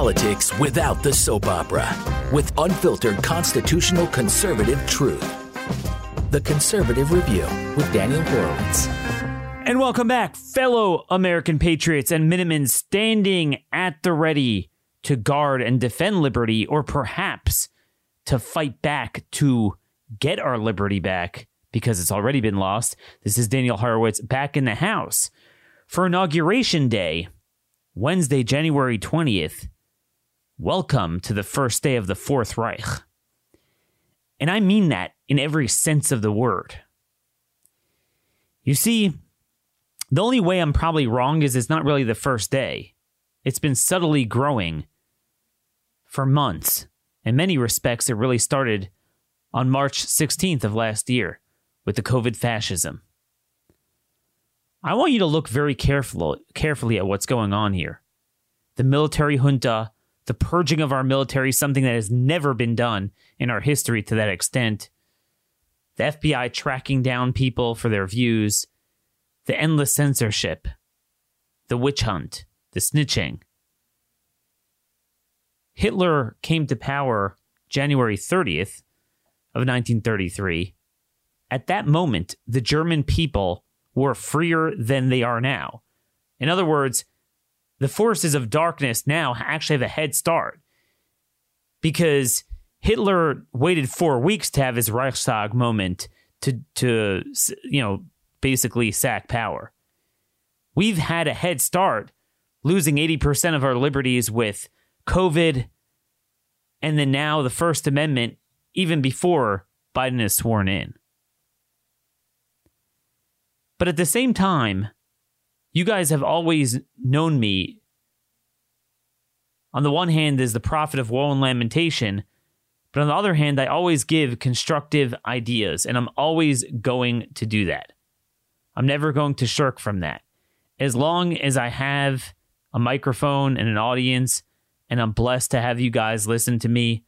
politics without the soap opera with unfiltered constitutional conservative truth. The Conservative Review with Daniel Horowitz. And welcome back, fellow American patriots and Minutemen standing at the ready to guard and defend liberty, or perhaps to fight back to get our liberty back because it's already been lost. This is Daniel Horowitz back in the house for Inauguration Day, Wednesday, January 20th. Welcome to the first day of the Fourth Reich. And I mean that in every sense of the word. You see, the only way I'm probably wrong is it's not really the first day. It's been subtly growing for months. In many respects, it really started on March 16th of last year with the COVID fascism. I want you to look very careful, carefully at what's going on here. The military junta, the purging of our military, something that has never been done in our history to that extent. The FBI tracking down people for their views, the endless censorship, the witch hunt, the snitching. Hitler came to power January 30th of 1933. At that moment, the German people were freer than they are now. In other words, the forces of darkness now actually have a head start because Hitler waited four weeks to have his Reichstag moment to to you know basically sack power. We've had a head start, losing eighty percent of our liberties with COVID, and then now the First Amendment, even before Biden is sworn in. But at the same time, you guys have always known me. On the one hand, is the prophet of woe and lamentation, but on the other hand, I always give constructive ideas, and I'm always going to do that. I'm never going to shirk from that. As long as I have a microphone and an audience, and I'm blessed to have you guys listen to me,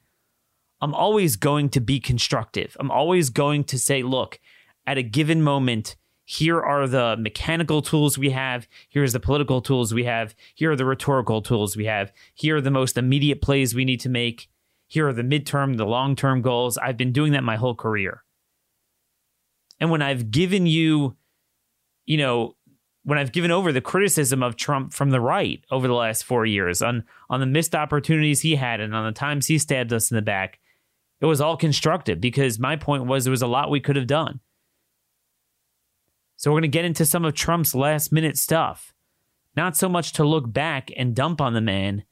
I'm always going to be constructive. I'm always going to say, look, at a given moment, here are the mechanical tools we have. Here's the political tools we have. Here are the rhetorical tools we have. Here are the most immediate plays we need to make. Here are the midterm, the long term goals. I've been doing that my whole career. And when I've given you, you know, when I've given over the criticism of Trump from the right over the last four years on on the missed opportunities he had and on the times he stabbed us in the back, it was all constructive because my point was there was a lot we could have done. So we're going to get into some of Trump's last minute stuff. Not so much to look back and dump on the man,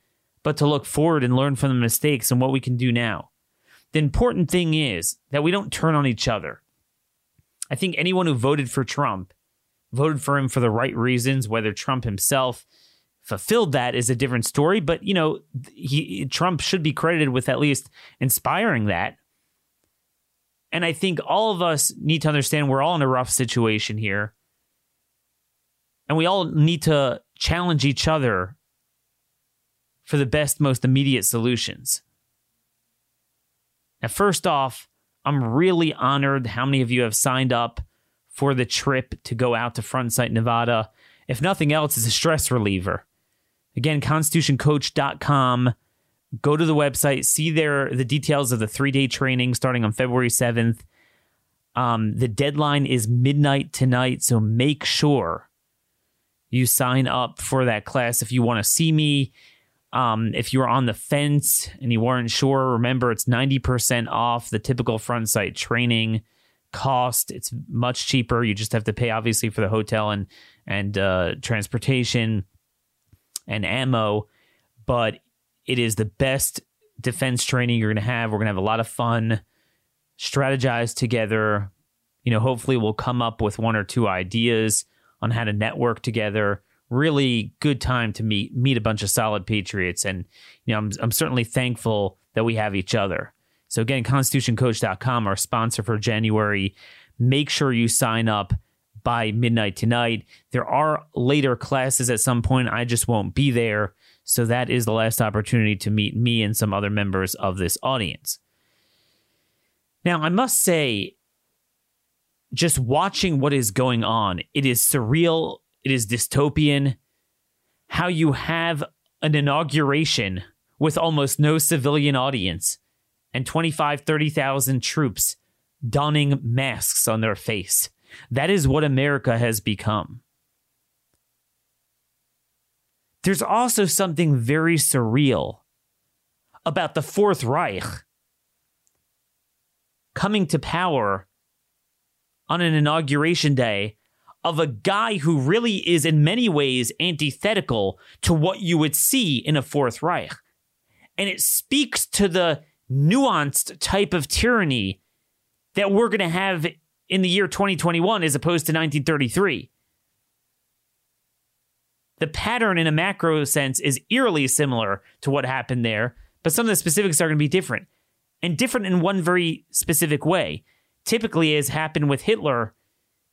but to look forward and learn from the mistakes and what we can do now. The important thing is that we don't turn on each other. I think anyone who voted for Trump voted for him for the right reasons, whether Trump himself fulfilled that is a different story, but you know, he Trump should be credited with at least inspiring that and I think all of us need to understand we're all in a rough situation here. And we all need to challenge each other for the best, most immediate solutions. Now, first off, I'm really honored how many of you have signed up for the trip to go out to Front Sight, Nevada. If nothing else, it's a stress reliever. Again, constitutioncoach.com go to the website, see there the details of the three day training starting on February 7th. Um, the deadline is midnight tonight, so make sure you sign up for that class if you want to see me. Um, if you're on the fence and you weren't sure, remember it's 90% off the typical front sight training cost. It's much cheaper. You just have to pay obviously for the hotel and and uh, transportation and ammo, but it is the best defense training you're going to have. We're going to have a lot of fun, strategize together. You know, hopefully we'll come up with one or two ideas on how to network together. Really good time to meet meet a bunch of solid patriots, and you know, I'm I'm certainly thankful that we have each other. So again, constitutioncoach.com, our sponsor for January. Make sure you sign up by midnight tonight. There are later classes at some point. I just won't be there. So that is the last opportunity to meet me and some other members of this audience. Now, I must say, just watching what is going on, it is surreal, it is dystopian. How you have an inauguration with almost no civilian audience and 25, 30,000 troops donning masks on their face. That is what America has become. There's also something very surreal about the Fourth Reich coming to power on an inauguration day of a guy who really is, in many ways, antithetical to what you would see in a Fourth Reich. And it speaks to the nuanced type of tyranny that we're going to have in the year 2021 as opposed to 1933. The pattern in a macro sense is eerily similar to what happened there, but some of the specifics are going to be different. And different in one very specific way. Typically, as happened with Hitler,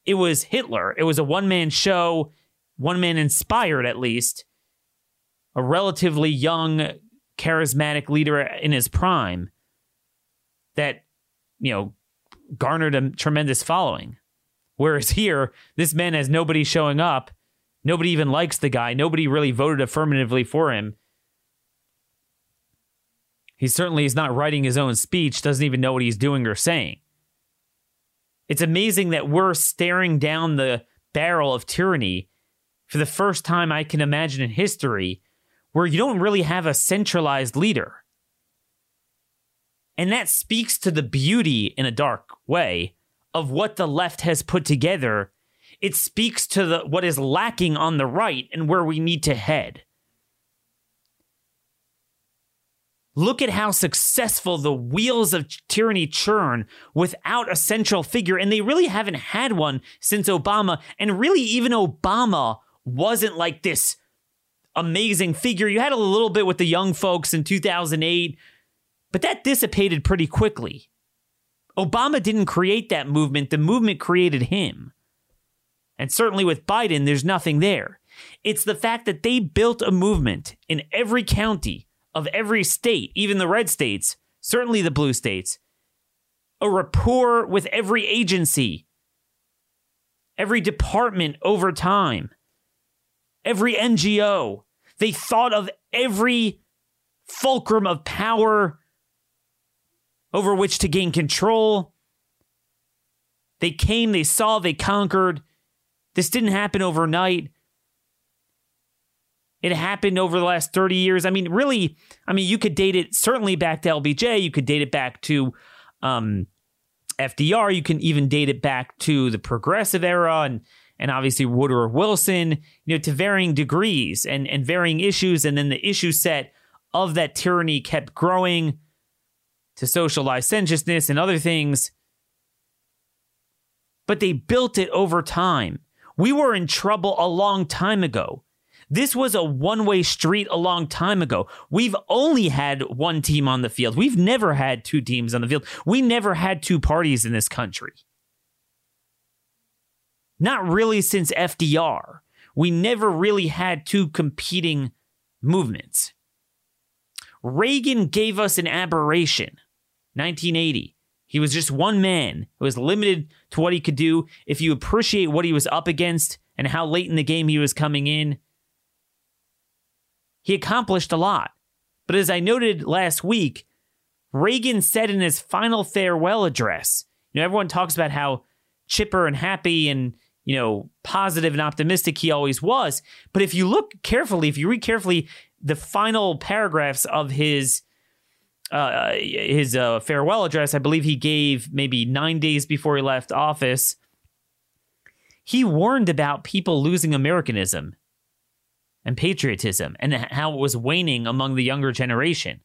it was Hitler. It was a one man show, one man inspired at least, a relatively young, charismatic leader in his prime that, you know, garnered a tremendous following. Whereas here, this man has nobody showing up. Nobody even likes the guy. Nobody really voted affirmatively for him. He certainly is not writing his own speech, doesn't even know what he's doing or saying. It's amazing that we're staring down the barrel of tyranny for the first time I can imagine in history where you don't really have a centralized leader. And that speaks to the beauty in a dark way of what the left has put together. It speaks to the what is lacking on the right and where we need to head. Look at how successful the wheels of tyranny churn without a central figure. And they really haven't had one since Obama. And really, even Obama wasn't like this amazing figure. You had a little bit with the young folks in 2008, but that dissipated pretty quickly. Obama didn't create that movement, the movement created him. And certainly with Biden, there's nothing there. It's the fact that they built a movement in every county of every state, even the red states, certainly the blue states, a rapport with every agency, every department over time, every NGO. They thought of every fulcrum of power over which to gain control. They came, they saw, they conquered. This didn't happen overnight. It happened over the last 30 years. I mean, really, I mean, you could date it certainly back to LBJ. You could date it back to um, FDR. You can even date it back to the progressive era and and obviously Woodrow Wilson, you know, to varying degrees and, and varying issues. And then the issue set of that tyranny kept growing to social licentiousness and other things. But they built it over time. We were in trouble a long time ago. This was a one way street a long time ago. We've only had one team on the field. We've never had two teams on the field. We never had two parties in this country. Not really since FDR. We never really had two competing movements. Reagan gave us an aberration. 1980. He was just one man It was limited to what he could do. If you appreciate what he was up against and how late in the game he was coming in, he accomplished a lot. But as I noted last week, Reagan said in his final farewell address, you know, everyone talks about how chipper and happy and, you know, positive and optimistic he always was. But if you look carefully, if you read carefully the final paragraphs of his uh, his uh, farewell address, I believe he gave maybe nine days before he left office. He warned about people losing Americanism and patriotism and how it was waning among the younger generation.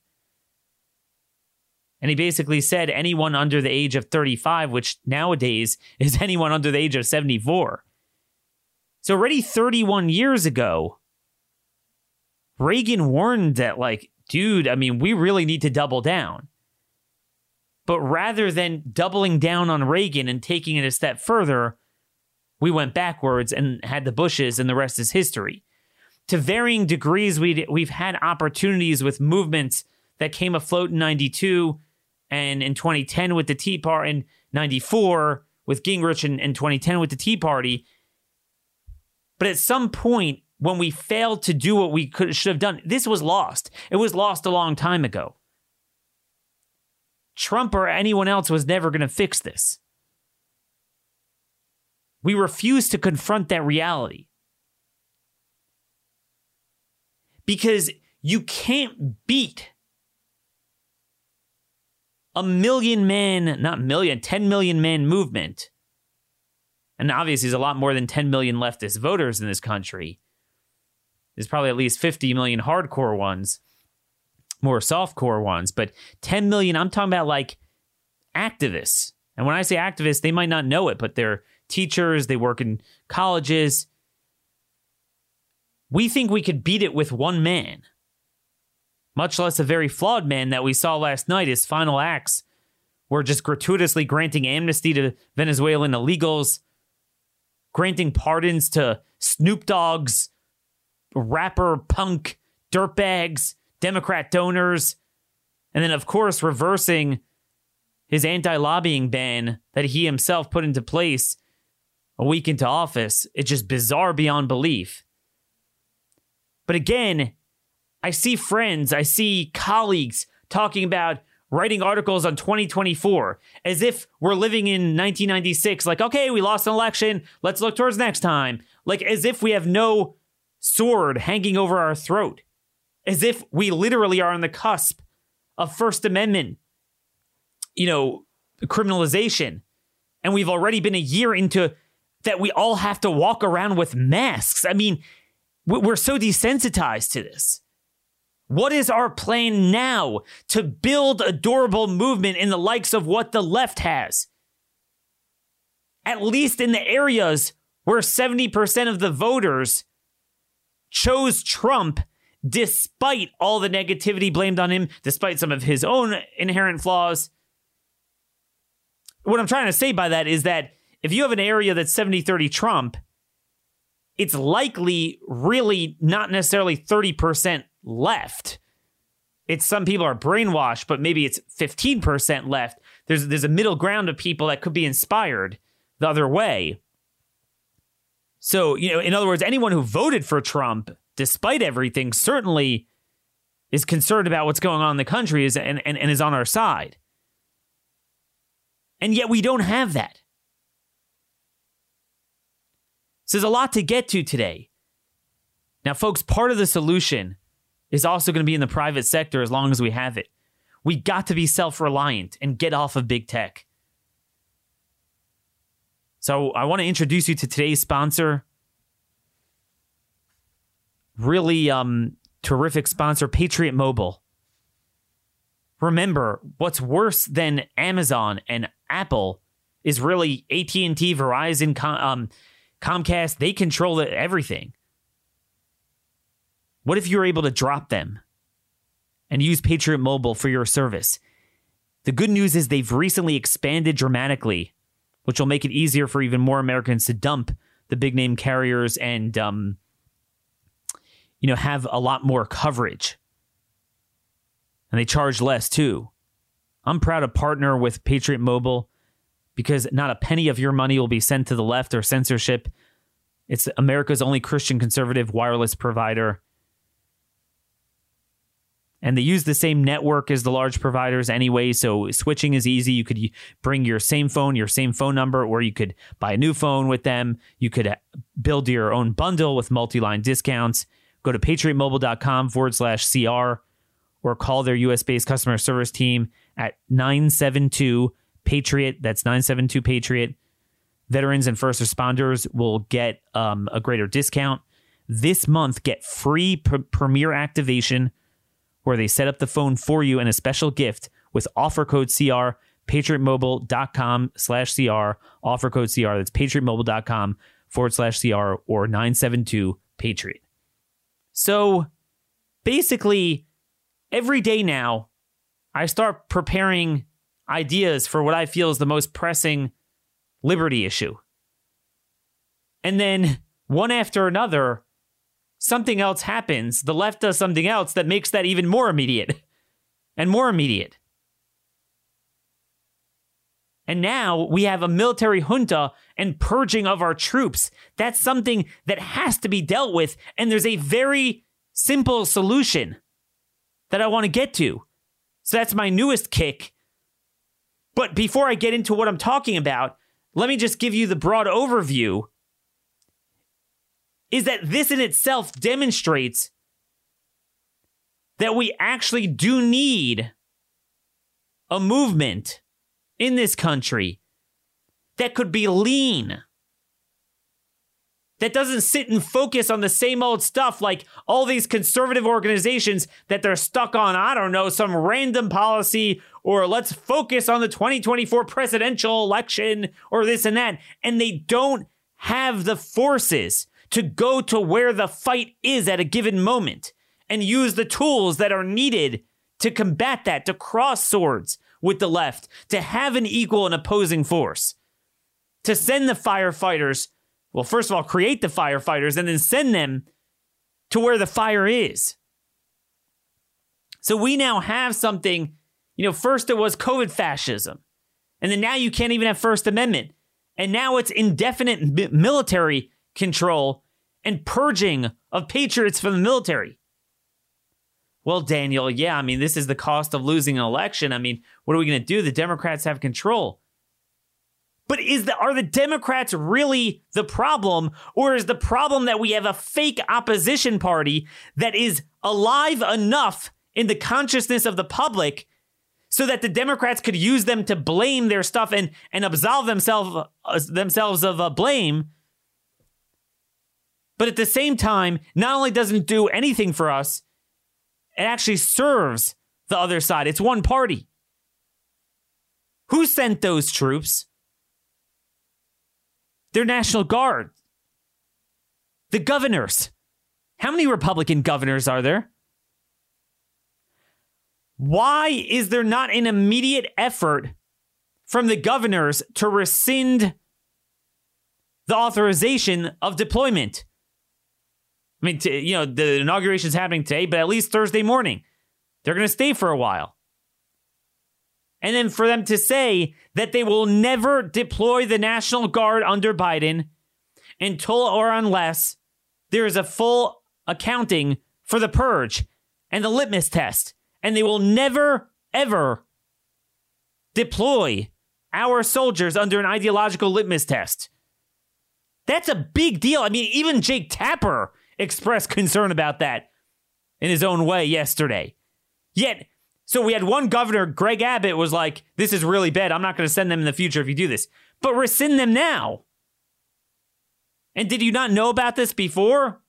And he basically said anyone under the age of 35, which nowadays is anyone under the age of 74. So, already 31 years ago, Reagan warned that, like, dude, I mean, we really need to double down. But rather than doubling down on Reagan and taking it a step further, we went backwards and had the Bushes, and the rest is history to varying degrees, we we've had opportunities with movements that came afloat in 92 and in 2010 with the Tea Party, in 94 with Gingrich and in 2010 with the Tea Party. But at some point, when we failed to do what we could should have done. This was lost. It was lost a long time ago. Trump or anyone else was never going to fix this. We refuse to confront that reality. Because you can't beat a million man, not million, 10 million man movement. And obviously, there's a lot more than 10 million leftist voters in this country. There's probably at least 50 million hardcore ones, more softcore ones, but 10 million, I'm talking about like activists. And when I say activists, they might not know it, but they're teachers, they work in colleges. We think we could beat it with one man much less a very flawed man that we saw last night. His final acts were just gratuitously granting amnesty to Venezuelan illegals, granting pardons to Snoop Dogg's rapper, punk, dirtbags, Democrat donors, and then, of course, reversing his anti lobbying ban that he himself put into place a week into office. It's just bizarre beyond belief. But again, I see friends, I see colleagues talking about writing articles on 2024 as if we're living in 1996 like okay we lost an election let's look towards next time like as if we have no sword hanging over our throat as if we literally are on the cusp of first amendment you know criminalization. And we've already been a year into that we all have to walk around with masks. I mean we're so desensitized to this. What is our plan now to build a durable movement in the likes of what the left has? At least in the areas where 70% of the voters chose Trump despite all the negativity blamed on him, despite some of his own inherent flaws. What I'm trying to say by that is that if you have an area that's 70 30 Trump, it's likely really not necessarily 30% left. It's some people are brainwashed, but maybe it's 15% left. There's there's a middle ground of people that could be inspired the other way. So, you know, in other words, anyone who voted for Trump, despite everything, certainly is concerned about what's going on in the country is, and, and, and is on our side. And yet we don't have that. So there's a lot to get to today. Now, folks, part of the solution is also going to be in the private sector as long as we have it. We got to be self reliant and get off of big tech. So I want to introduce you to today's sponsor. Really um, terrific sponsor, Patriot Mobile. Remember, what's worse than Amazon and Apple is really AT&T, Verizon, um, Comcast. They control everything. What if you're able to drop them and use Patriot Mobile for your service? The good news is they've recently expanded dramatically, which will make it easier for even more Americans to dump the big name carriers and, um, you know, have a lot more coverage. And they charge less too. I'm proud to partner with Patriot Mobile because not a penny of your money will be sent to the left or censorship. It's America's only Christian conservative wireless provider and they use the same network as the large providers anyway so switching is easy. You could bring your same phone your same phone number or you could buy a new phone with them. You could uh, build your own bundle with multi-line discounts. Go to patriotmobile.com forward slash cr or call their us-based customer service team at 972 patriot. That's 972 patriot. Veterans and first responders will get um, a greater discount. This month get free pr- premier activation where they set up the phone for you and a special gift with offer code CR, patriotmobile.com slash CR, offer code CR. That's patriotmobile.com forward slash CR or 972 Patriot. So basically, every day now, I start preparing ideas for what I feel is the most pressing liberty issue. And then one after another, something else happens. The left does something else that makes that even more immediate and more immediate. And now we have a military junta and purging of our troops. That's something that has to be dealt with. And there's a very simple solution that I want to get to. So that's my newest kick. But before I get into what I'm talking about, let me just give you the broad overview. Is that this in itself demonstrates that we actually do need a movement in this country that could be lean, that doesn't sit and focus on the same old stuff like all these conservative organizations that they're stuck on, I don't know, some random policy or let's focus on the 2024 presidential election or this and that. And they don't have the forces to go to where the fight is at a given moment and use the tools that are needed to combat that, to cross swords with the left, to have an equal and opposing force, to send the firefighters, well, first of all, create the firefighters and then send them to where the fire is. So we now have something, you know, first it was COVID fascism, and then now you can't even have First Amendment. And now it's indefinite military control and purging of patriots from the military. Well, Daniel, yeah, I mean, this is the cost of losing an election. I mean, what are we going to do? The Democrats have control. But is the are the Democrats really the problem or is the problem that we have a fake opposition party that is alive enough in the consciousness of the public so that the Democrats could use them to blame their stuff and and absolve themselves uh, themselves of a blame but at the same time not only doesn't do anything for us it actually serves the other side. It's one party. Who sent those troops? Their National Guard. The governors. How many Republican governors are there? Why is there not an immediate effort from the governors to rescind the authorization of deployment? I mean, t- you know, the inauguration is happening today, but at least Thursday morning, they're going to stay for a while. And then for them to say that they will never deploy the National Guard under Biden until or unless there is a full accounting for the purge and the litmus test. And they will never, ever deploy our soldiers under an ideological litmus test. That's a big deal. I mean, even Jake Tapper expressed concern about that in his own way yesterday. Yet, so we had one governor, Greg Abbott, was like, This is really bad. I'm not going to send them in the future if you do this. But rescind them now. And did you not know about this before?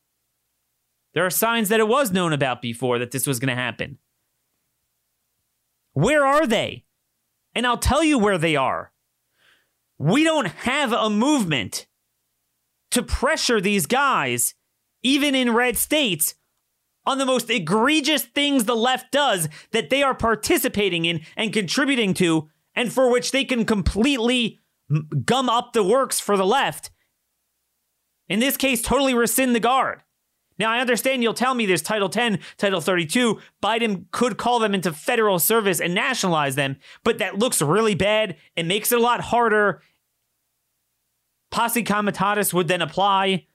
There are signs that it was known about before that this was going to happen. Where are they? And I'll tell you where they are. We don't have a movement to pressure these guys even in red states, on the most egregious things the left does that they are participating in and contributing to, and for which they can completely gum up the works for the left. In this case, totally rescind the guard. Now, I understand you'll tell me there's Title 10, Title 32. Biden could call them into federal service and nationalize them, but that looks really bad. It makes it a lot harder. Posse comitatus would then apply.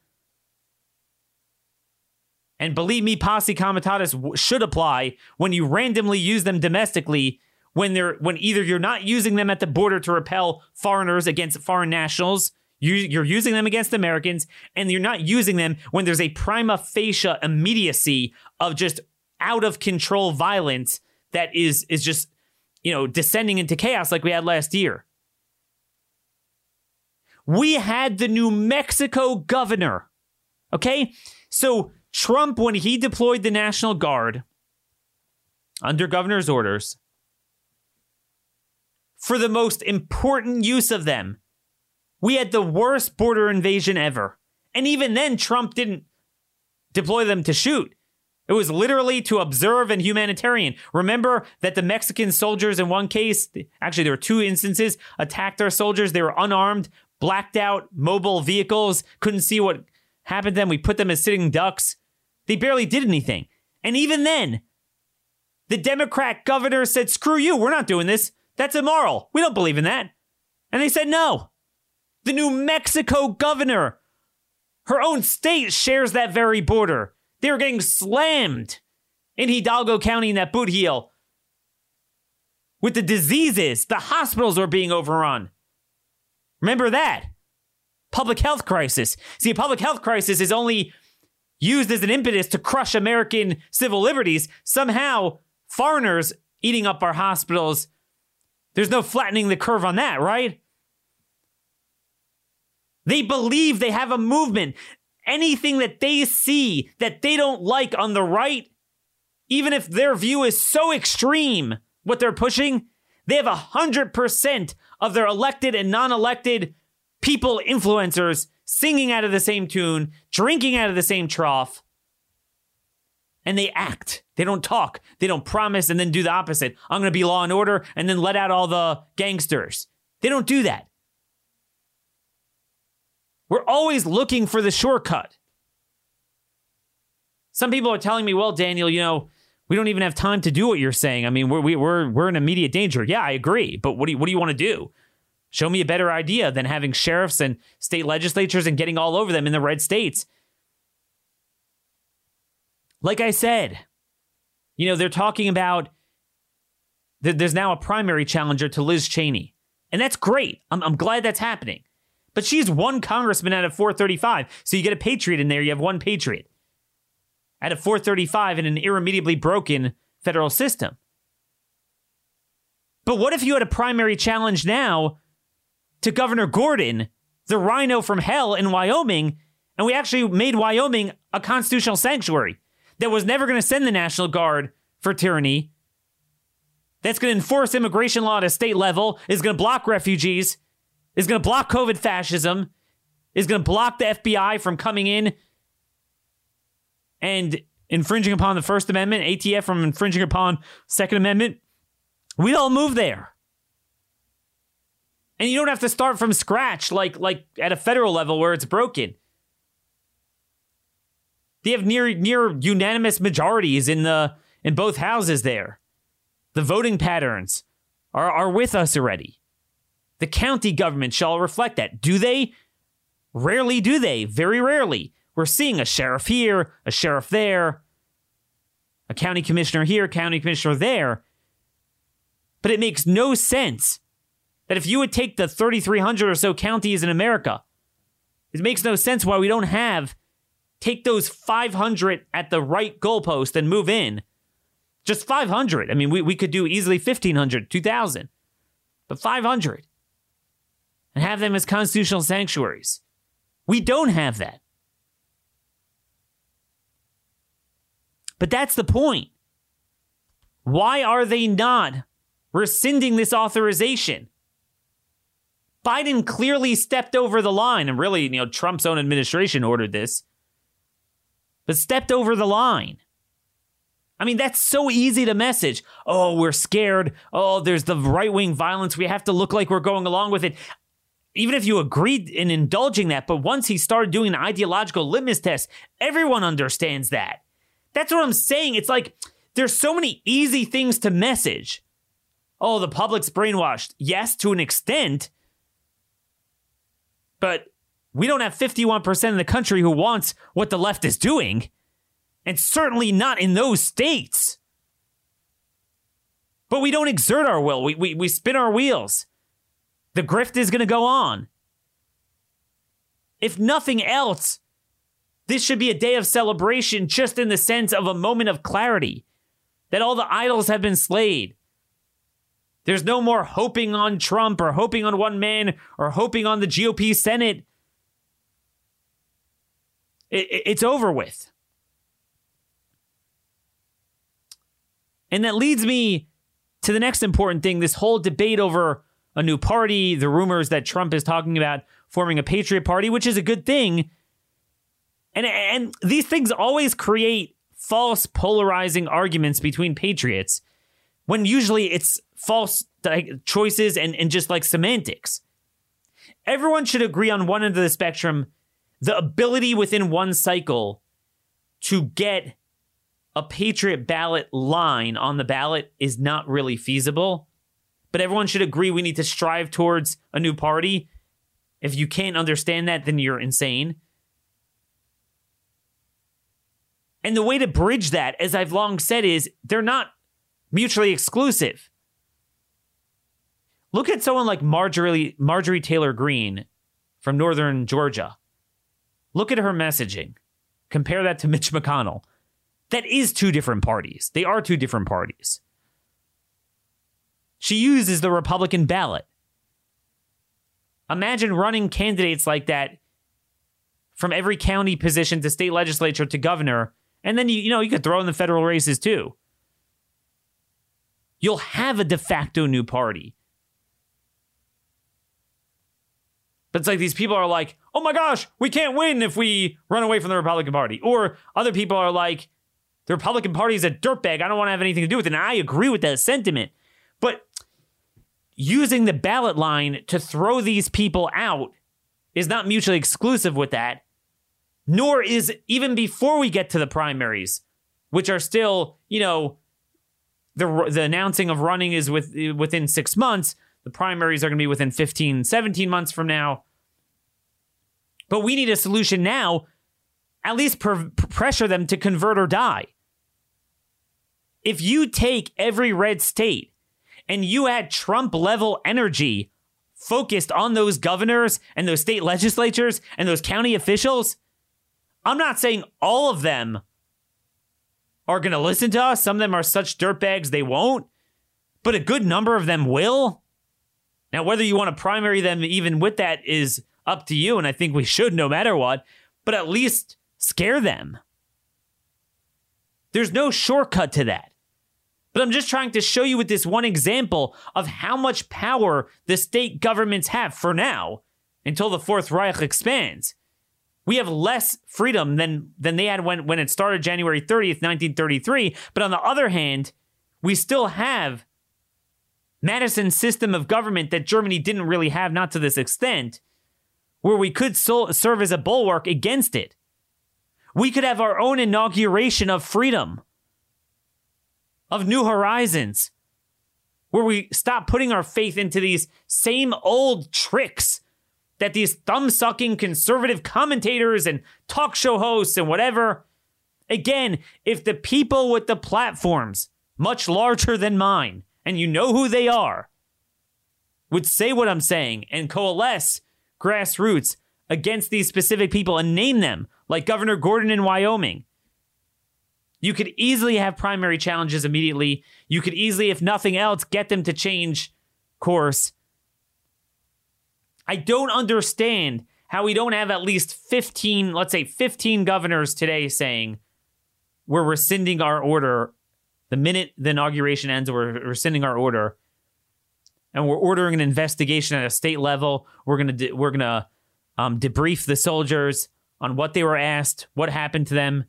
And believe me, posse comitatus w- should apply when you randomly use them domestically. When they're when either you're not using them at the border to repel foreigners against foreign nationals, you, you're using them against Americans, and you're not using them when there's a prima facie immediacy of just out of control violence that is is just you know descending into chaos like we had last year. We had the New Mexico governor. Okay? So Trump, when he deployed the National Guard under governor's orders, for the most important use of them, we had the worst border invasion ever. And even then, Trump didn't deploy them to shoot. It was literally to observe and humanitarian. Remember that the Mexican soldiers, in one case, actually, there were two instances, attacked our soldiers. They were unarmed, blacked out mobile vehicles, couldn't see what happened to them. We put them as sitting ducks. They barely did anything. And even then, the Democrat governor said, screw you, we're not doing this. That's immoral. We don't believe in that. And they said no. The New Mexico governor, her own state, shares that very border. They were getting slammed in Hidalgo County in that boot heel with the diseases. The hospitals were being overrun. Remember that? Public health crisis. See, a public health crisis is only used as an impetus to crush American civil liberties. Somehow, foreigners eating up our hospitals, there's no flattening the curve on that, right? They believe they have a movement. Anything that they see that they don't like on the right, even if their view is so extreme, what they're pushing, they have 100% of their elected and non elected people, influencers, singing out of the same tune, drinking out of the same trough. And they act. They don't talk. They don't promise and then do the opposite. I'm going to be law and order and then let out all the gangsters. They don't do that. We're always looking for the shortcut. Some people are telling me, well, Daniel, you know, we don't even have time to do what you're saying. I mean, we're, we, we're, we're in immediate danger. Yeah, I agree. But what do you, what do you want to do? Show me a better idea than having sheriffs and state legislatures and getting all over them in the red states. Like I said, you know, they're talking about that there's now a primary challenger to Liz Cheney. And that's great. I'm, I'm glad that's happening. But she's one congressman out of 435. So you get a patriot in there, you have one patriot out of 435 in an irremediably broken federal system. But what if you had a primary challenge now to Governor Gordon, the RINO from hell in Wyoming, and we actually made Wyoming a constitutional sanctuary that was never going to send the National Guard for tyranny, that's going to enforce immigration law at a state level, is going to block refugees, is going to block COVID fascism, is going to block the FBI from coming in and infringing upon the First Amendment, ATF from infringing upon Second Amendment, we all move there. And you don't have to start from scratch like like at a federal level where it's broken. They have near near unanimous majorities in the in both houses there. The voting patterns are, are with us already. The county government shall reflect that. Do they? Rarely do they. Very rarely. We're seeing a sheriff here, a sheriff there, a county commissioner here, county commissioner there. But it makes no sense that if you would take the 3,300 or so counties in America, it makes no sense why we don't have take those 500 at the right goalpost and move in. Just 500. I mean, we, we could do easily 1,500, 2,000, but 500 and have them as constitutional sanctuaries. We don't have that. But that's the point. Why are they not rescinding this authorization? Biden clearly stepped over the line, and really, you know, Trump's own administration ordered this, but stepped over the line. I mean, that's so easy to message. Oh, we're scared. Oh, there's the right wing violence. We have to look like we're going along with it. Even if you agreed in indulging that, but once he started doing an ideological litmus test, everyone understands that. That's what I'm saying. It's like there's so many easy things to message. Oh, the public's brainwashed. Yes, to an extent. But we don't have 51% of the country who wants what the left is doing. And certainly not in those states. But we don't exert our will. We, we, we spin our wheels. The grift is going to go on. If nothing else, this should be a day of celebration just in the sense of a moment of clarity that all the idols have been slayed. There's no more hoping on Trump or hoping on one man or hoping on the GOP Senate. It, it's over with. And that leads me to the next important thing this whole debate over a new party, the rumors that Trump is talking about forming a Patriot Party, which is a good thing. And and these things always create false polarizing arguments between patriots when usually it's false choices and, and just like semantics. Everyone should agree on one end of the spectrum the ability within one cycle to get a patriot ballot line on the ballot is not really feasible. but everyone should agree we need to strive towards a new party. If you can't understand that, then you're insane. And the way to bridge that, as I've long said, is they're not mutually exclusive. Look at someone like Marjorie Marjorie Taylor Greene from northern Georgia. Look at her messaging. Compare that to Mitch McConnell. That is two different parties. They are two different parties. She uses the Republican ballot. Imagine running candidates like that from every county position to state legislature to governor, and then you you know you could throw in the federal races too. You'll have a de facto new party. But it's like these people are like, oh my gosh, we can't win if we run away from the Republican Party. Or other people are like, the Republican Party is a dirtbag. I don't want to have anything to do with it. And I agree with that sentiment. But using the ballot line to throw these people out is not mutually exclusive with that, nor is even before we get to the primaries, which are still, you know, the the announcing of running is with within 6 months. The primaries are going to be within 15, 17 months from now. But we need a solution now, at least pr- pressure them to convert or die. If you take every red state and you had Trump level energy focused on those governors and those state legislatures and those county officials, I'm not saying all of them are going to listen to us. Some of them are such dirtbags they won't, but a good number of them will. Now, whether you want to primary them even with that is up to you, and I think we should no matter what, but at least scare them. There's no shortcut to that. But I'm just trying to show you with this one example of how much power the state governments have for now until the Fourth Reich expands. We have less freedom than, than they had when, when it started January 30th, 1933. But on the other hand, we still have Madison's system of government that Germany didn't really have, not to this extent, where we could so- serve as a bulwark against it. We could have our own inauguration of freedom of New Horizons, where we stop putting our faith into these same old tricks that these thumb sucking conservative commentators and talk show hosts and whatever. Again, if the people with the platforms, much larger than mine, and you know who they are, would say what I'm saying and coalesce grassroots against these specific people and name them, like Governor Gordon in Wyoming, you could easily have primary challenges immediately. You could easily, if nothing else, get them to change course. I don't understand how we don't have at least 15, let's say 15 governors today saying we're rescinding our order. The minute the inauguration ends, we're rescinding our order. And we're ordering an investigation at a state level. We're gonna de- we're gonna um, debrief the soldiers on what they were asked, what happened to them,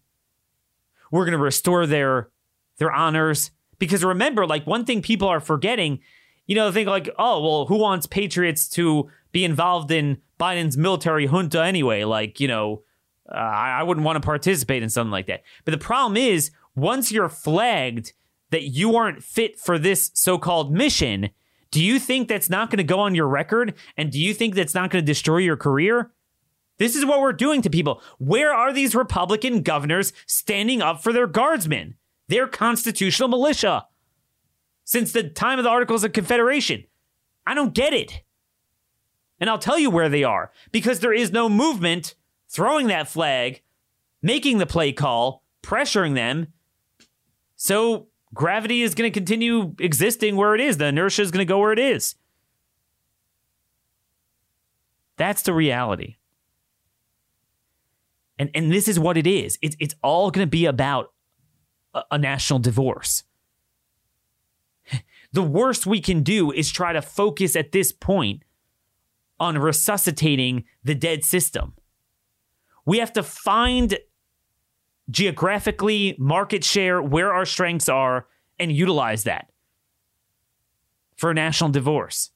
we're to restore their their honors because remember like one thing people are forgetting you know think like oh well who wants patriots to be involved in biden's military junta anyway like you know uh, I wouldn't want to participate in something like that but the problem is once you're flagged that you aren't fit for this so-called mission do you think that's not going to go on your record and do you think that's not going to destroy your career this is what we're doing to people. Where are these Republican governors standing up for their guardsmen, their constitutional militia? Since the time of the Articles of Confederation. I don't get it. And I'll tell you where they are because there is no movement throwing that flag, making the play call, pressuring them. So gravity is going to continue existing where it is. The inertia is going to go where it is. That's the reality. And and this is what it is. It's it's all going to be about a, a national divorce. The worst we can do is try to focus at this point on resuscitating the dead system. We have to find geographically market share where our strengths are and utilize that for a national divorce.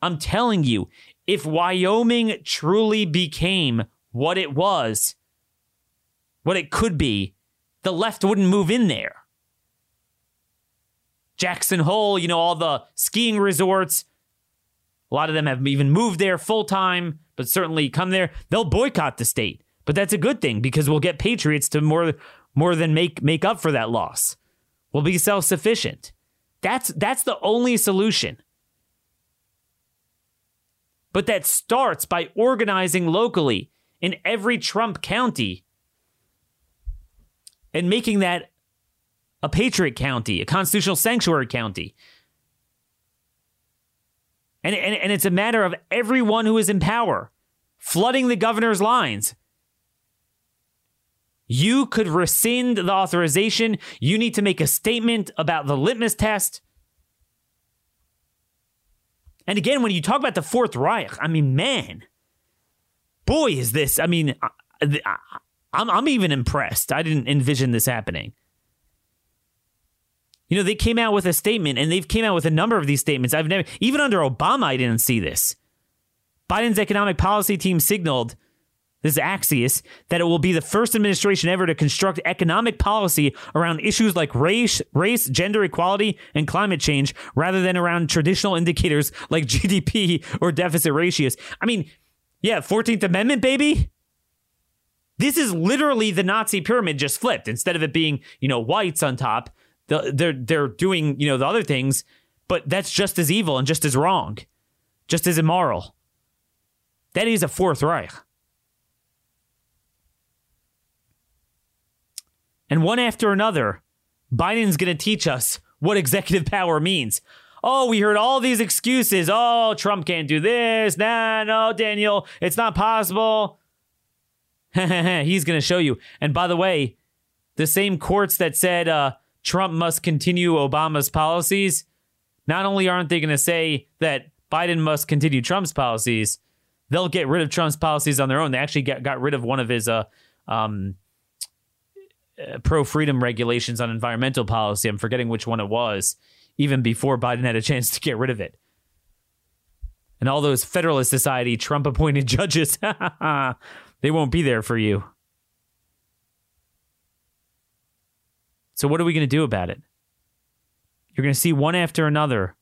I'm telling you, if Wyoming truly became what it was, what it could be, the left wouldn't move in there. Jackson Hole, you know, all the skiing resorts. A lot of them have even moved there full time, but certainly come there. They'll boycott the state. But that's a good thing because we'll get patriots to more more than make make up for that loss. We'll be self-sufficient. That's that's the only solution. But that starts by organizing locally in every Trump county and making that a patriot county, a constitutional sanctuary county. And, and, and it's a matter of everyone who is in power flooding the governor's lines. You could rescind the authorization. You need to make a statement about the litmus test. And again, when you talk about the Fourth Reich, I mean, man, boy, is this. I mean, I'm, I'm even impressed. I didn't envision this happening. You know, they came out with a statement and they've came out with a number of these statements. I've never even under Obama I didn't see this. Biden's economic policy team signaled this is Axios that it will be the first administration ever to construct economic policy around issues like race, race, gender equality, and climate change rather than around traditional indicators like GDP or deficit ratios. I mean, yeah, 14th Amendment, baby. This is literally the Nazi pyramid just flipped. Instead of it being, you know, whites on top, they're they're doing you know the other things, but that's just as evil and just as wrong, just as immoral. That is a Fourth Reich. And one after another, Biden's going to teach us what executive power means. Oh, we heard all these excuses. Oh, Trump can't do this. Nah, no, Daniel, it's not possible. He's going to show you. And by the way, the same courts that said uh, Trump must continue Obama's policies, not only aren't they going to say that Biden must continue Trump's policies, they'll get rid of Trump's policies on their own. They actually got, got rid of one of his uh, um, uh, pro freedom regulations on environmental policy. I'm forgetting which one it was, even before Biden had a chance to get rid of it. And all those Federalist Society Trump appointed judges, they won't be there for you. So, what are we going to do about it? You're going to see one after another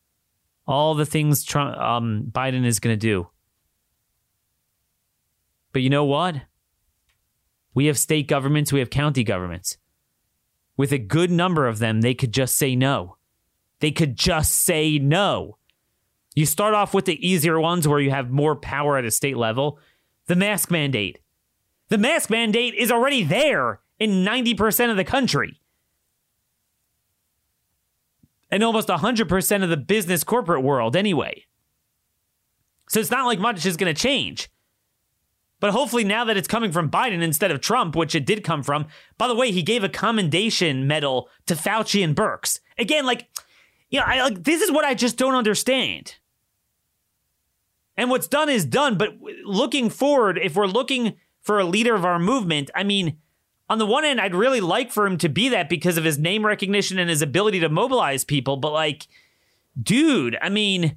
all the things Trump, um, Biden is going to do. But you know what? We have state governments, we have county governments. With a good number of them, they could just say no. They could just say no. You start off with the easier ones where you have more power at a state level. The mask mandate. The mask mandate is already there in 90% of the country and almost 100% of the business corporate world anyway. So it's not like much is going to change. But hopefully, now that it's coming from Biden instead of Trump, which it did come from, by the way, he gave a commendation medal to Fauci and Birx. Again, like, you know, I, like this is what I just don't understand. And what's done is done. But looking forward, if we're looking for a leader of our movement, I mean, on the one hand, I'd really like for him to be that because of his name recognition and his ability to mobilize people. But like, dude, I mean,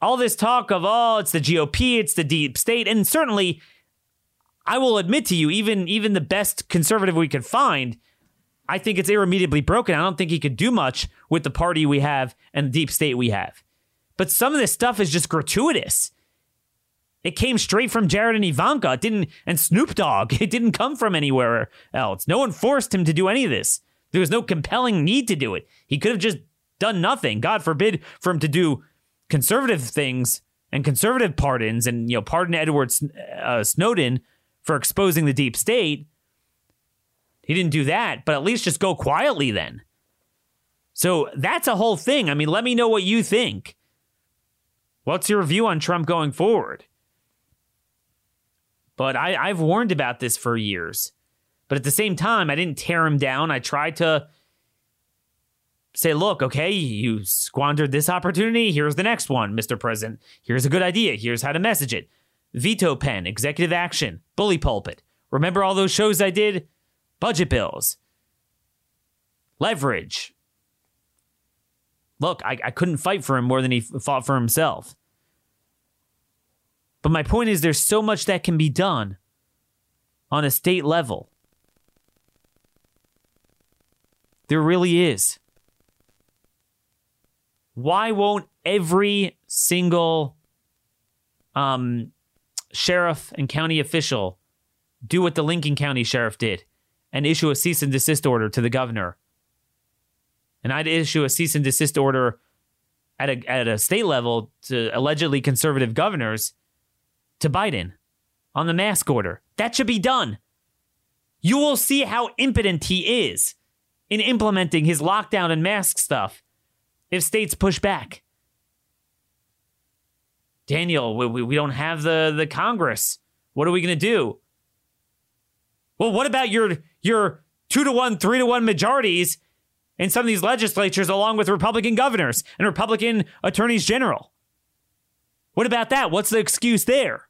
all this talk of oh, it's the GOP, it's the deep state, and certainly, I will admit to you, even even the best conservative we could find, I think it's irremediably broken. I don't think he could do much with the party we have and the deep state we have. But some of this stuff is just gratuitous. It came straight from Jared and Ivanka. It didn't, and Snoop Dogg. It didn't come from anywhere else. No one forced him to do any of this. There was no compelling need to do it. He could have just done nothing. God forbid for him to do conservative things and conservative pardons and you know pardon Edward uh, Snowden for exposing the deep state. He didn't do that, but at least just go quietly then. So that's a whole thing. I mean, let me know what you think. What's your view on Trump going forward? But I, I've warned about this for years. But at the same time, I didn't tear him down. I tried to say, look, okay, you squandered this opportunity. Here's the next one, Mr. President. Here's a good idea. Here's how to message it. Veto pen, executive action, bully pulpit. Remember all those shows I did? Budget bills, leverage. Look, I, I couldn't fight for him more than he fought for himself. But my point is, there's so much that can be done on a state level. There really is. Why won't every single um, sheriff and county official do what the Lincoln County sheriff did and issue a cease and desist order to the governor? And I'd issue a cease and desist order at a, at a state level to allegedly conservative governors to Biden on the mask order. That should be done. You will see how impotent he is in implementing his lockdown and mask stuff if states push back. Daniel, we, we don't have the, the Congress. What are we going to do? Well, what about your your two to one, three to one majorities in some of these legislatures, along with Republican governors and Republican attorneys general? What about that? What's the excuse there?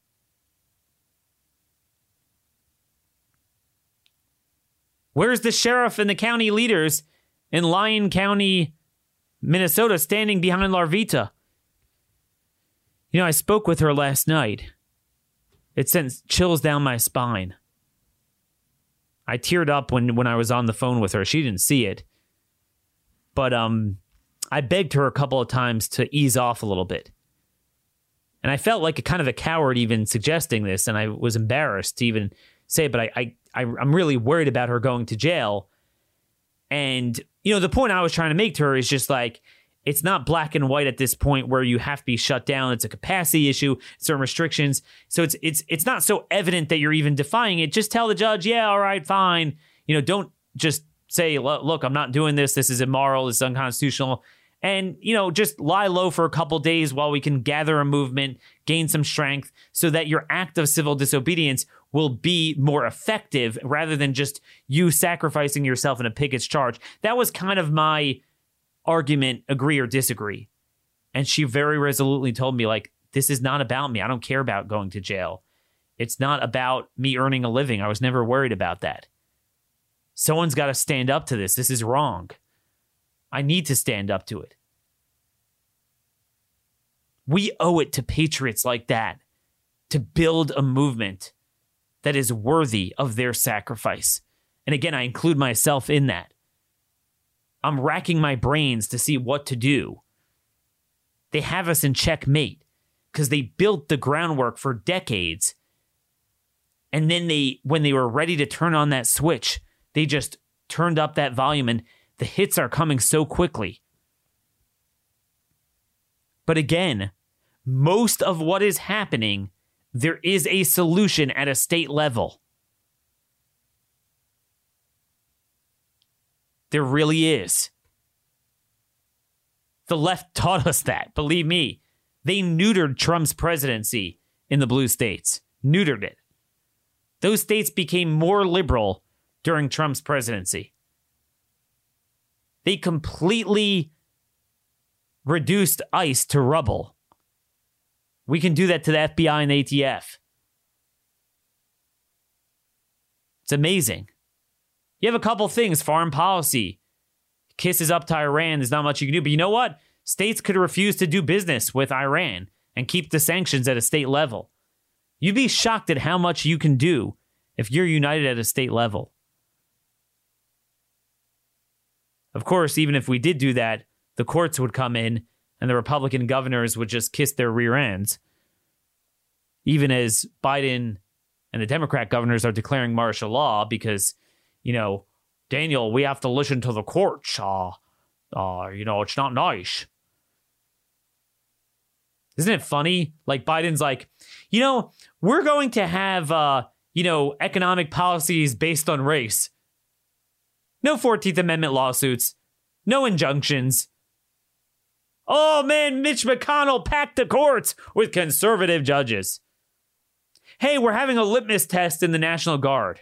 Where's the sheriff and the county leaders in Lyon County, Minnesota, standing behind Larvita? You know, I spoke with her last night. It sent chills down my spine. I teared up when, when I was on the phone with her. She didn't see it. But um, I begged her a couple of times to ease off a little bit. And I felt like a kind of a coward even suggesting this, and I was embarrassed to even say it, but I, I I, I'm really worried about her going to jail. And, you know, the point I was trying to make to her is just like, it's not black and white at this point where you have to be shut down. It's a capacity issue, certain restrictions. So it's it's it's not so evident that you're even defying it. Just tell the judge, yeah, all right, fine. You know, don't just say, look, I'm not doing this. This is immoral. This is unconstitutional. And, you know, just lie low for a couple days while we can gather a movement, gain some strength so that your act of civil disobedience will be more effective rather than just you sacrificing yourself in a Pickett's Charge. That was kind of my argument, agree or disagree. And she very resolutely told me, like, this is not about me. I don't care about going to jail. It's not about me earning a living. I was never worried about that. Someone's got to stand up to this. This is wrong. I need to stand up to it. We owe it to patriots like that to build a movement that is worthy of their sacrifice. And again, I include myself in that. I'm racking my brains to see what to do. They have us in checkmate because they built the groundwork for decades. And then they, when they were ready to turn on that switch, they just turned up that volume and the hits are coming so quickly. But again, most of what is happening there is a solution at a state level. There really is. The left taught us that, believe me. They neutered Trump's presidency in the blue states, neutered it. Those states became more liberal during Trump's presidency. They completely reduced ICE to rubble we can do that to the FBI and ATF. It's amazing. You have a couple things foreign policy. Kisses up to Iran. There's not much you can do. But you know what? States could refuse to do business with Iran and keep the sanctions at a state level. You'd be shocked at how much you can do if you're united at a state level. Of course, even if we did do that, the courts would come in and the Republican governors would just kiss their rear ends. Even as Biden and the Democrat governors are declaring martial law because, you know, Daniel, we have to listen to the courts. Uh, uh, you know, it's not nice. Isn't it funny? Like Biden's like, you know, we're going to have uh, you know, economic policies based on race. No 14th Amendment lawsuits, no injunctions, Oh man, Mitch McConnell packed the courts with conservative judges. Hey, we're having a litmus test in the National Guard.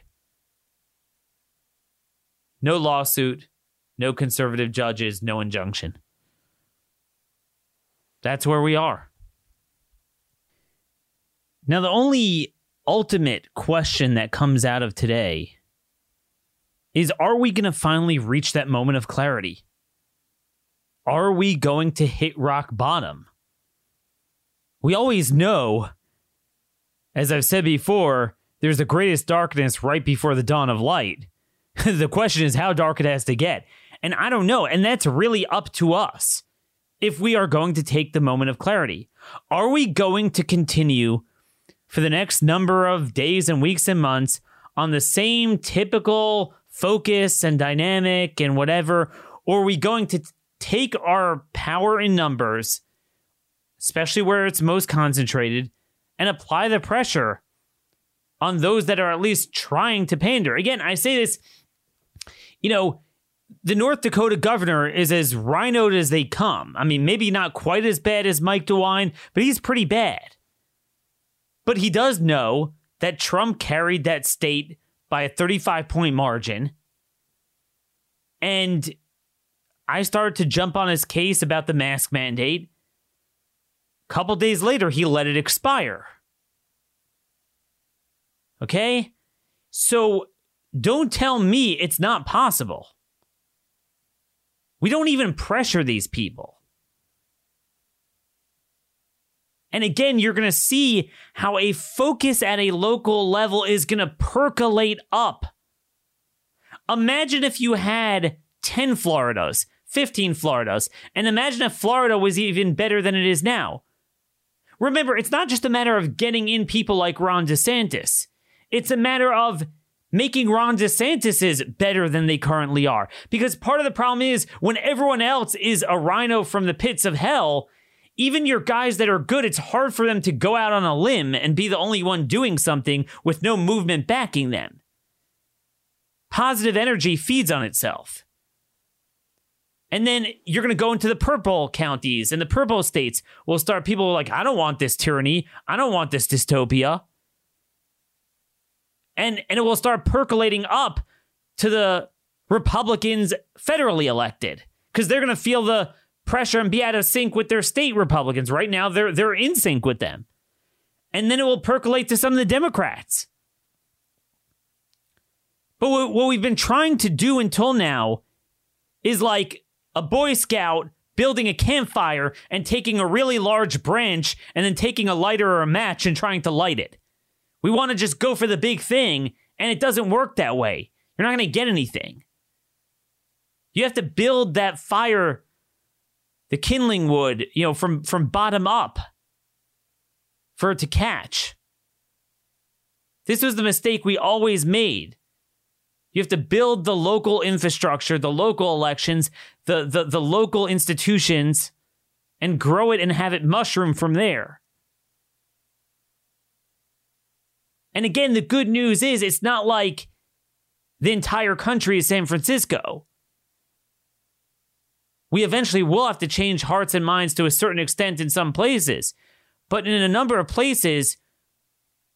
No lawsuit, no conservative judges, no injunction. That's where we are. Now, the only ultimate question that comes out of today is are we going to finally reach that moment of clarity? Are we going to hit rock bottom? We always know, as I've said before, there's the greatest darkness right before the dawn of light. the question is how dark it has to get. And I don't know. And that's really up to us. if we are going to take the moment of clarity. Are we going to continue for the next number of days and weeks and months on the same typical focus and dynamic and whatever? Or are we going to take our power in numbers, especially where it's most concentrated, and apply the pressure on those that are at least trying to pander? Again, I say this, you know, the North Dakota governor is as rhinoed as they come. I mean, maybe not quite as bad as Mike DeWine, but he's pretty bad. But he does know that Trump carried that state by a 35 point margin. And I started to jump on his case about the mask mandate. A couple days later, he let it expire. Okay? So don't tell me it's not possible. We don't even pressure these people. And again, you're going to see how a focus at a local level is going to percolate up. Imagine if you had 10 Floridas, 15 Floridas, and imagine if Florida was even better than it is now. Remember, it's not just a matter of getting in people like Ron DeSantis, it's a matter of making Ron DeSantis better than they currently are. Because part of the problem is when everyone else is a RINO from the pits of hell, even your guys that are good, it's hard for them to go out on a limb and be the only one doing something with no movement backing them. Positive energy feeds on itself. And then you're going to go into the purple counties and the purple states will start people like, I don't want this tyranny. I don't want this dystopia and and it will start percolating up to the Republicans federally elected because they're going to feel the pressure and be out of sync with their state Republicans. Right now, they're they're in sync with them, and then it will percolate to some of the Democrats. But what we've been trying to do until now is like a Boy Scout building a campfire and taking a really large branch and then taking a lighter or a match and trying to light it. We want to just go for the big thing, and it doesn't work that way. You're not going to get anything. You have to build that fire, the kindling wood, you know, from, from bottom up for it to catch. This was the mistake we always made. You have to build the local infrastructure, the local elections, the, the, the local institutions, and grow it and have it mushroom from there. And again, the good news is it's not like the entire country is San Francisco. We eventually will have to change hearts and minds to a certain extent in some places. But in a number of places,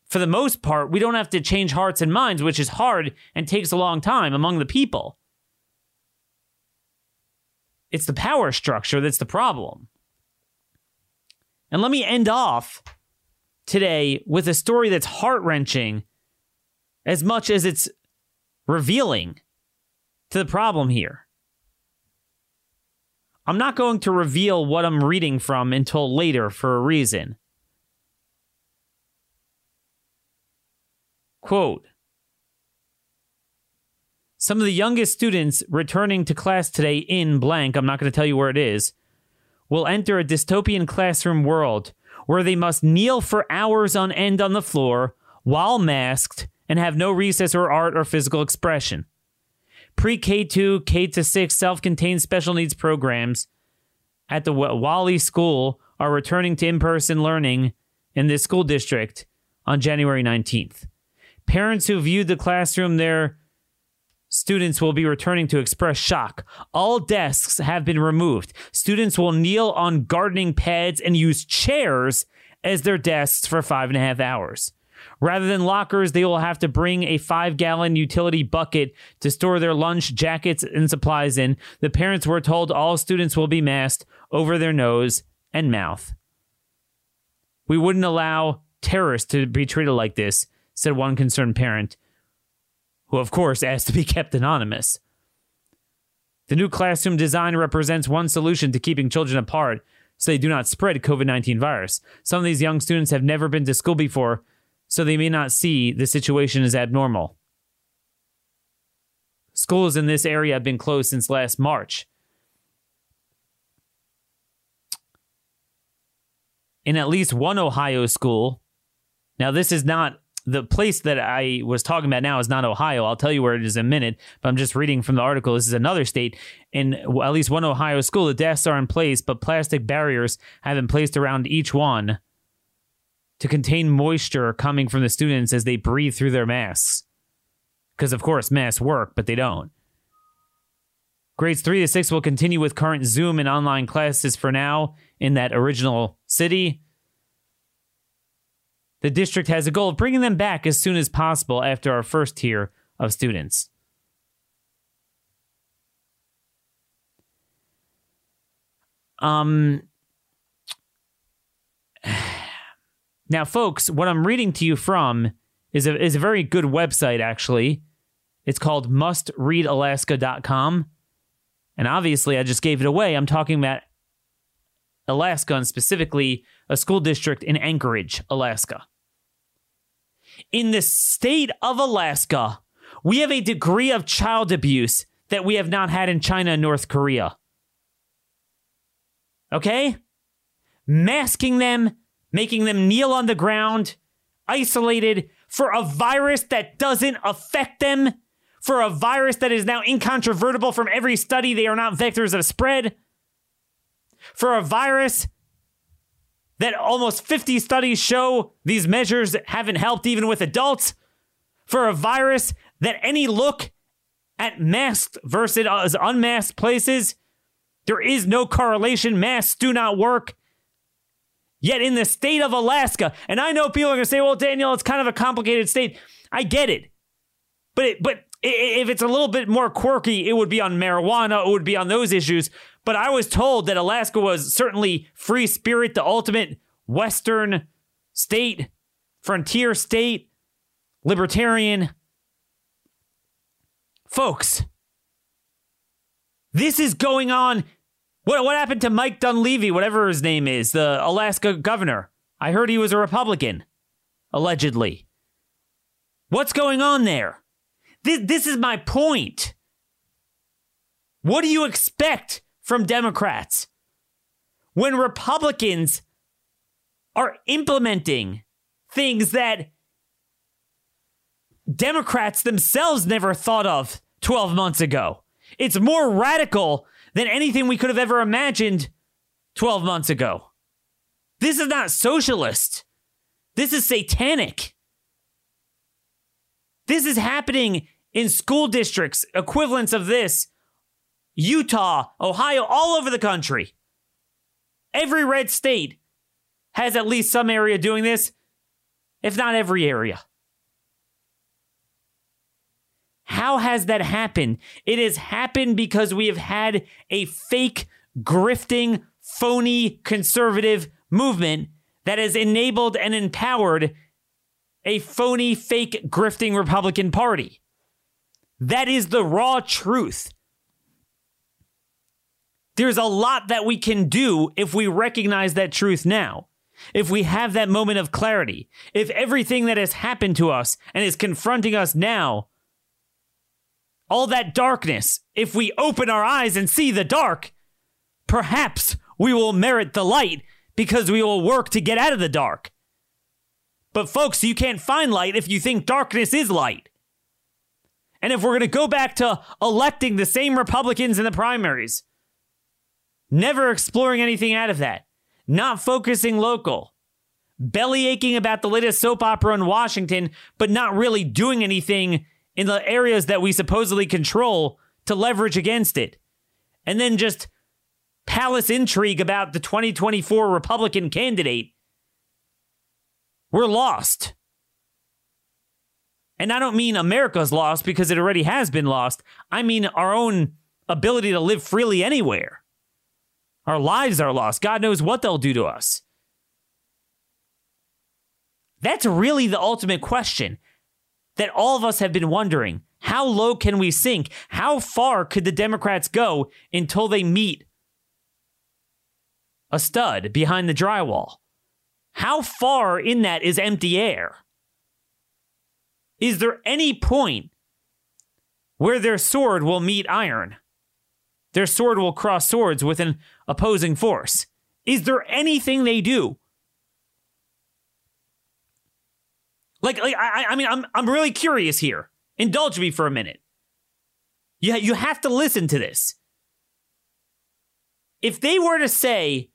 for the most part, we don't have to change hearts and minds, which is hard and takes a long time among the people. It's the power structure that's the problem. And let me end off today with a story that's heart wrenching as much as it's revealing to the problem here. I'm not going to reveal what I'm reading from until later for a reason. Quote Some of the youngest students returning to class today in blank, I'm not going to tell you where it is, will enter a dystopian classroom world where they must kneel for hours on end on the floor while masked and have no recess or art or physical expression. Pre K 2, K to 6 self contained special needs programs at the Wally School are returning to in person learning in this school district on January 19th. Parents who viewed the classroom their Students will be returning to express shock. All desks have been removed. Students will kneel on gardening pads and use chairs as their desks for five and a half hours. Rather than lockers, they will have to bring a five gallon utility bucket to store their lunch, jackets, and supplies in. The parents were told all students will be masked over their nose and mouth. We wouldn't allow terrorists to be treated like this, said one concerned parent who of course asked to be kept anonymous. The new classroom design represents one solution to keeping children apart so they do not spread COVID 19 virus. Some of these young students have never been to school before, so they may not see the situation as abnormal. Schools in this area have been closed since last March. in at least one Ohio school. Now, this is not the place that I was talking about now is not Ohio. I'll tell you where it is in a minute, but I'm just reading from the article. This is another state. In at least one Ohio school, the desks are in place, but plastic barriers have been placed around each one to contain moisture coming from the students as they breathe through their masks. Because, of course, masks work, but they don't. Grades 3 to 6 will continue with current Zoom and online classes for now in that original city. The district has a goal of bringing them back as soon as possible after our first tier of students. Um, now, folks, what I'm reading to you from is a, is a very good website, actually. It's called mustreadalaska.com. And obviously, I just gave it away. I'm talking about Alaska and specifically a school district in Anchorage, Alaska. In the state of Alaska, we have a degree of child abuse that we have not had in China and North Korea. Okay? Masking them, making them kneel on the ground, isolated for a virus that doesn't affect them, for a virus that is now incontrovertible from every study they are not vectors of spread, for a virus that almost 50 studies show these measures haven't helped even with adults, for a virus that any look at masked versus unmasked places, there is no correlation. Masks do not work. Yet in the state of Alaska, and I know people are going to say, well, Daniel, it's kind of a complicated state. I get it. But, it, but if it's a little bit more quirky, it would be on marijuana, it would be on those issues. But I was told that Alaska was certainly free spirit, the ultimate Western state, frontier state, libertarian. Folks, this is going on. What, what happened to Mike Dunleavy, whatever his name is, the Alaska governor? I heard he was a Republican, allegedly. What's going on there? This, this is my point. What do you expect from Democrats when Republicans are implementing things that Democrats themselves never thought of 12 months ago? It's more radical than anything we could have ever imagined 12 months ago. This is not socialist. This is satanic. This is happening in school districts, equivalents of this Utah, Ohio, all over the country. Every red state has at least some area doing this, if not every area. How has that happened? It has happened because we have had a fake, grifting, phony conservative movement that has enabled and empowered a phony, fake, grifting Republican Party. That is the raw truth. There's a lot that we can do if we recognize that truth now. If we have that moment of clarity. If everything that has happened to us and is confronting us now, all that darkness, if we open our eyes and see the dark, perhaps we will merit the light because we will work to get out of the dark. But, folks, you can't find light if you think darkness is light. And if we're going to go back to electing the same Republicans in the primaries, never exploring anything out of that, not focusing local, belly aching about the latest soap opera in Washington, but not really doing anything in the areas that we supposedly control to leverage against it, and then just palace intrigue about the 2024 Republican candidate we're lost. And I don't mean America's lost because it already has been lost. I mean our own ability to live freely anywhere. Our lives are lost. God knows what they'll do to us. That's really the ultimate question that all of us have been wondering. How low can we sink? How far could the Democrats go until they meet a stud behind the drywall? How far in that is empty air? Is there any point where their sword will meet iron? Their sword will cross swords with an opposing force. Is there anything they do Like, like I, I mean, I'm I'm really curious here. Indulge me for a minute. You you have to listen to this. If they were to say,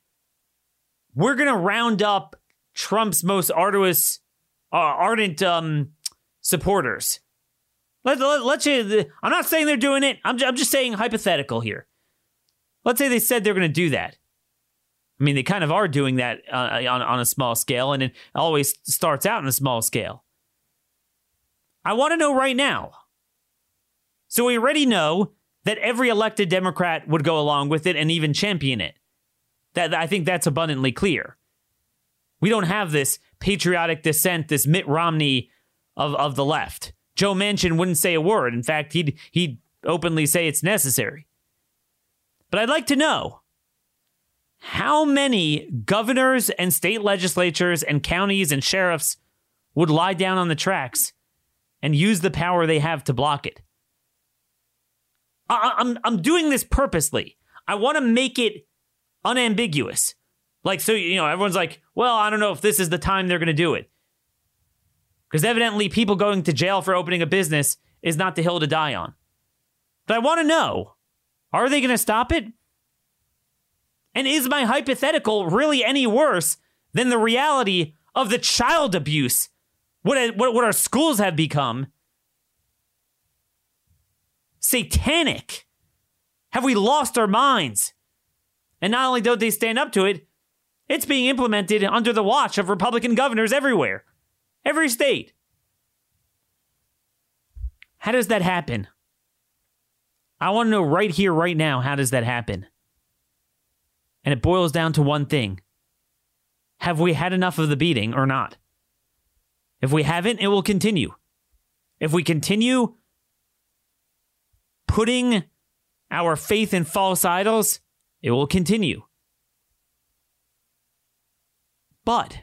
we're gonna round up Trump's most arduous, uh, ardent um, supporters. Let, let, let's say, I'm not saying they're doing it. I'm, I'm just saying hypothetical here. Let's say they said they're going to do that. I mean, they kind of are doing that uh, on, on a small scale, and it always starts out on a small scale. I want to know right now. So we already know that every elected Democrat would go along with it and even champion it. That I think that's abundantly clear. We don't have this patriotic dissent, this Mitt Romney of, of the left. Joe Manchin wouldn't say a word. In fact, he'd he'd openly say it's necessary. But I'd like to know how many governors and state legislatures and counties and sheriffs would lie down on the tracks and use the power they have to block it. I, I'm, I'm doing this purposely. I want to make it unambiguous. Like, so, you know, everyone's like, well, I don't know if this is the time they're going to do it. Because evidently, people going to jail for opening a business is not the hill to die on. But I want to know are they going to stop it? And is my hypothetical really any worse than the reality of the child abuse? What, what, what our schools have become? Satanic. Have we lost our minds? And not only don't they stand up to it, it's being implemented under the watch of Republican governors everywhere, every state. How does that happen? I want to know right here, right now, how does that happen? And it boils down to one thing Have we had enough of the beating or not? If we haven't, it will continue. If we continue putting our faith in false idols, it will continue. But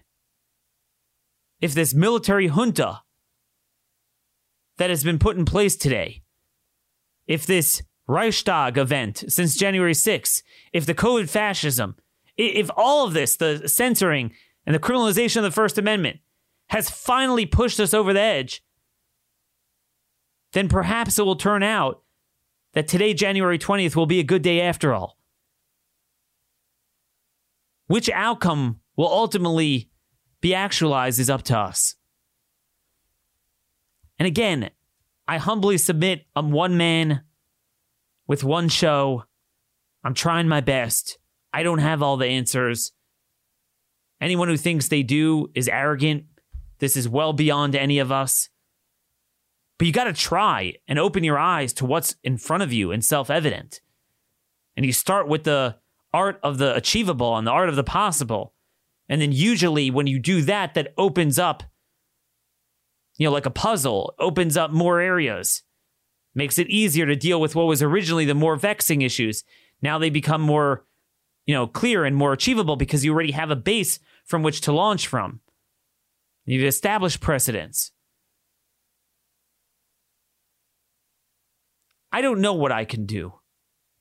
if this military junta that has been put in place today, if this Reichstag event since January 6th, if the COVID fascism, if all of this, the censoring and the criminalization of the First Amendment, has finally pushed us over the edge, then perhaps it will turn out that today, January 20th, will be a good day after all. Which outcome will ultimately be actualized is up to us. And again, I humbly submit I'm one man with one show. I'm trying my best. I don't have all the answers. Anyone who thinks they do is arrogant. This is well beyond any of us. But you got to try and open your eyes to what's in front of you and self evident. And you start with the art of the achievable and the art of the possible. And then usually when you do that, that opens up, you know, like a puzzle, opens up more areas, makes it easier to deal with what was originally the more vexing issues. Now they become more, you know, clear and more achievable because you already have a base from which to launch from. You've established precedents. I don't know what I can do,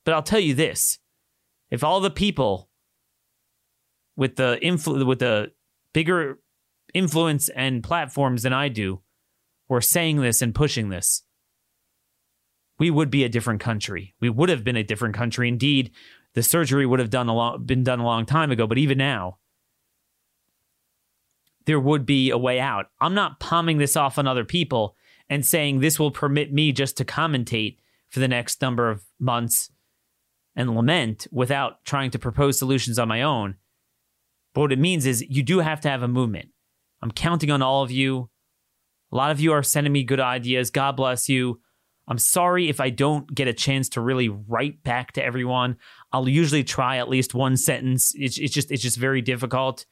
but I'll tell you this. If all the people with the influ- with the bigger influence and platforms than I do were saying this and pushing this, we would be a different country. We would have been a different country. Indeed, the surgery would have done a been done a long time ago. But even now, there would be a way out. I'm not palming this off on other people and saying this will permit me just to commentate for the next number of months and lament without trying to propose solutions on my own. But what it means is you do have to have a movement. I'm counting on all of you. A lot of you are sending me good ideas. God bless you. I'm sorry if I don't get a chance to really write back to everyone. I'll usually try at least one sentence. It's, it's just it's just very difficult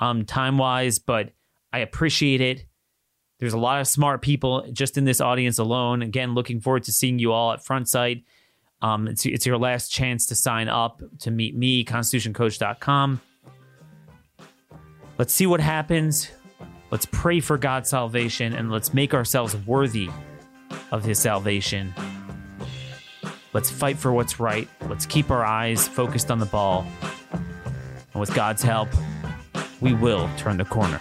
um, time wise, but I appreciate it. There's a lot of smart people just in this audience alone. Again, looking forward to seeing you all at Front Sight. Um, it's, it's your last chance to sign up to meet me, constitutioncoach.com. Let's see what happens. Let's pray for God's salvation and let's make ourselves worthy of his salvation. Let's fight for what's right. Let's keep our eyes focused on the ball. And with God's help, we will turn the corner.